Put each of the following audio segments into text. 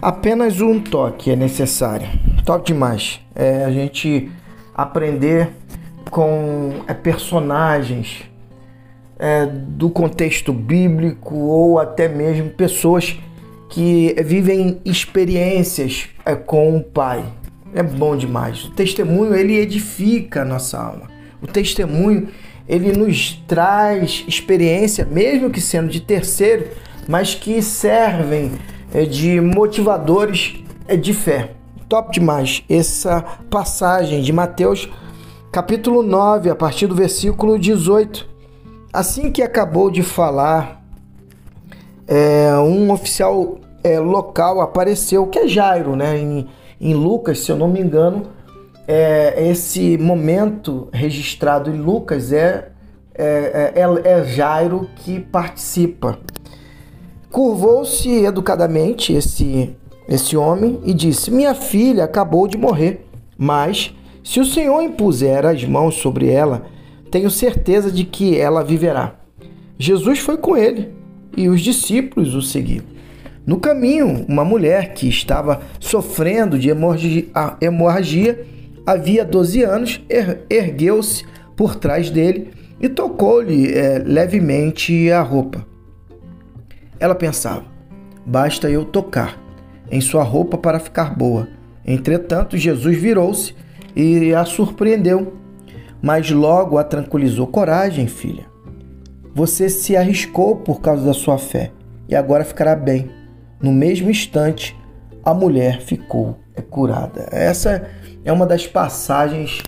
Apenas um toque é necessário. Top demais. É a gente aprender com é, personagens é, do contexto bíblico ou até mesmo pessoas que vivem experiências é, com o Pai. É bom demais. O testemunho ele edifica a nossa alma. O testemunho ele nos traz experiência, mesmo que sendo de terceiro, mas que servem de motivadores é, de fé. Top demais essa passagem de Mateus capítulo 9, a partir do versículo 18. Assim que acabou de falar, é, um oficial é, local apareceu, que é Jairo, né? Em, em Lucas, se eu não me engano, é, esse momento registrado em Lucas é, é, é, é Jairo que participa. Curvou-se educadamente esse, esse homem e disse: Minha filha acabou de morrer, mas se o Senhor impuser as mãos sobre ela, tenho certeza de que ela viverá. Jesus foi com ele e os discípulos o seguiram. No caminho, uma mulher que estava sofrendo de hemorragia, havia 12 anos, er ergueu-se por trás dele e tocou-lhe é, levemente a roupa. Ela pensava: basta eu tocar em sua roupa para ficar boa. Entretanto, Jesus virou-se e a surpreendeu mas logo a tranquilizou: Coragem, filha. Você se arriscou por causa da sua fé e agora ficará bem. No mesmo instante, a mulher ficou curada. Essa é uma das passagens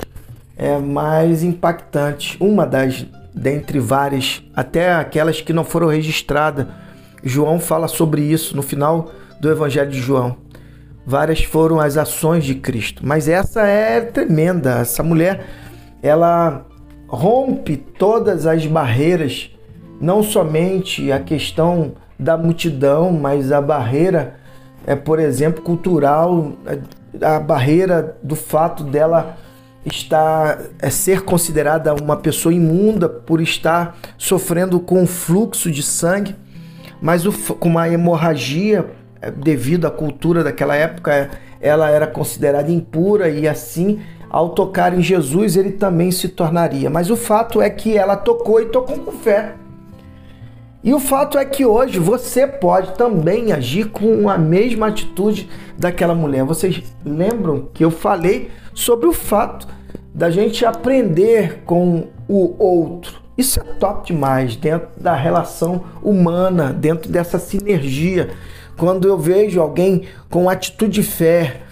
é, mais impactantes, uma das dentre várias, até aquelas que não foram registradas. João fala sobre isso no final do Evangelho de João. Várias foram as ações de Cristo, mas essa é tremenda. Essa mulher ela rompe todas as barreiras, não somente a questão da multidão, mas a barreira, é, por exemplo, cultural, a, barreira do fato dela estar é, ser considerada uma pessoa imunda por estar sofrendo com fluxo de sangue, mas o, com uma hemorragia é, devido à cultura daquela época, ela era considerada impura e assim ao tocar em Jesus, ele também se tornaria. Mas o fato é que ela tocou e tocou com fé. E o fato é que hoje você pode também agir com a mesma atitude daquela mulher. Vocês lembram que eu falei sobre o fato da gente aprender com o outro. Isso é top demais dentro da relação humana, dentro dessa sinergia. Quando eu vejo alguém com atitude de fé,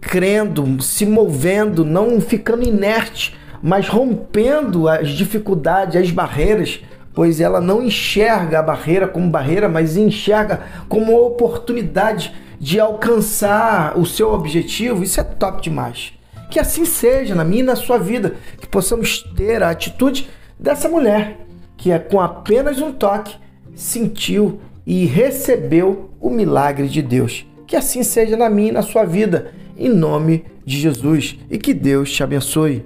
crendo, se movendo, não ficando inerte, mas rompendo as dificuldades, as barreiras, pois ela não enxerga a barreira como barreira, mas enxerga como oportunidade de alcançar o seu objetivo. Isso é top demais. Que assim seja na minha e na sua vida, que possamos ter a atitude dessa mulher, que é com apenas um toque sentiu e recebeu o milagre de Deus. Que assim seja na minha e na sua vida em nome de Jesus e que Deus te abençoe.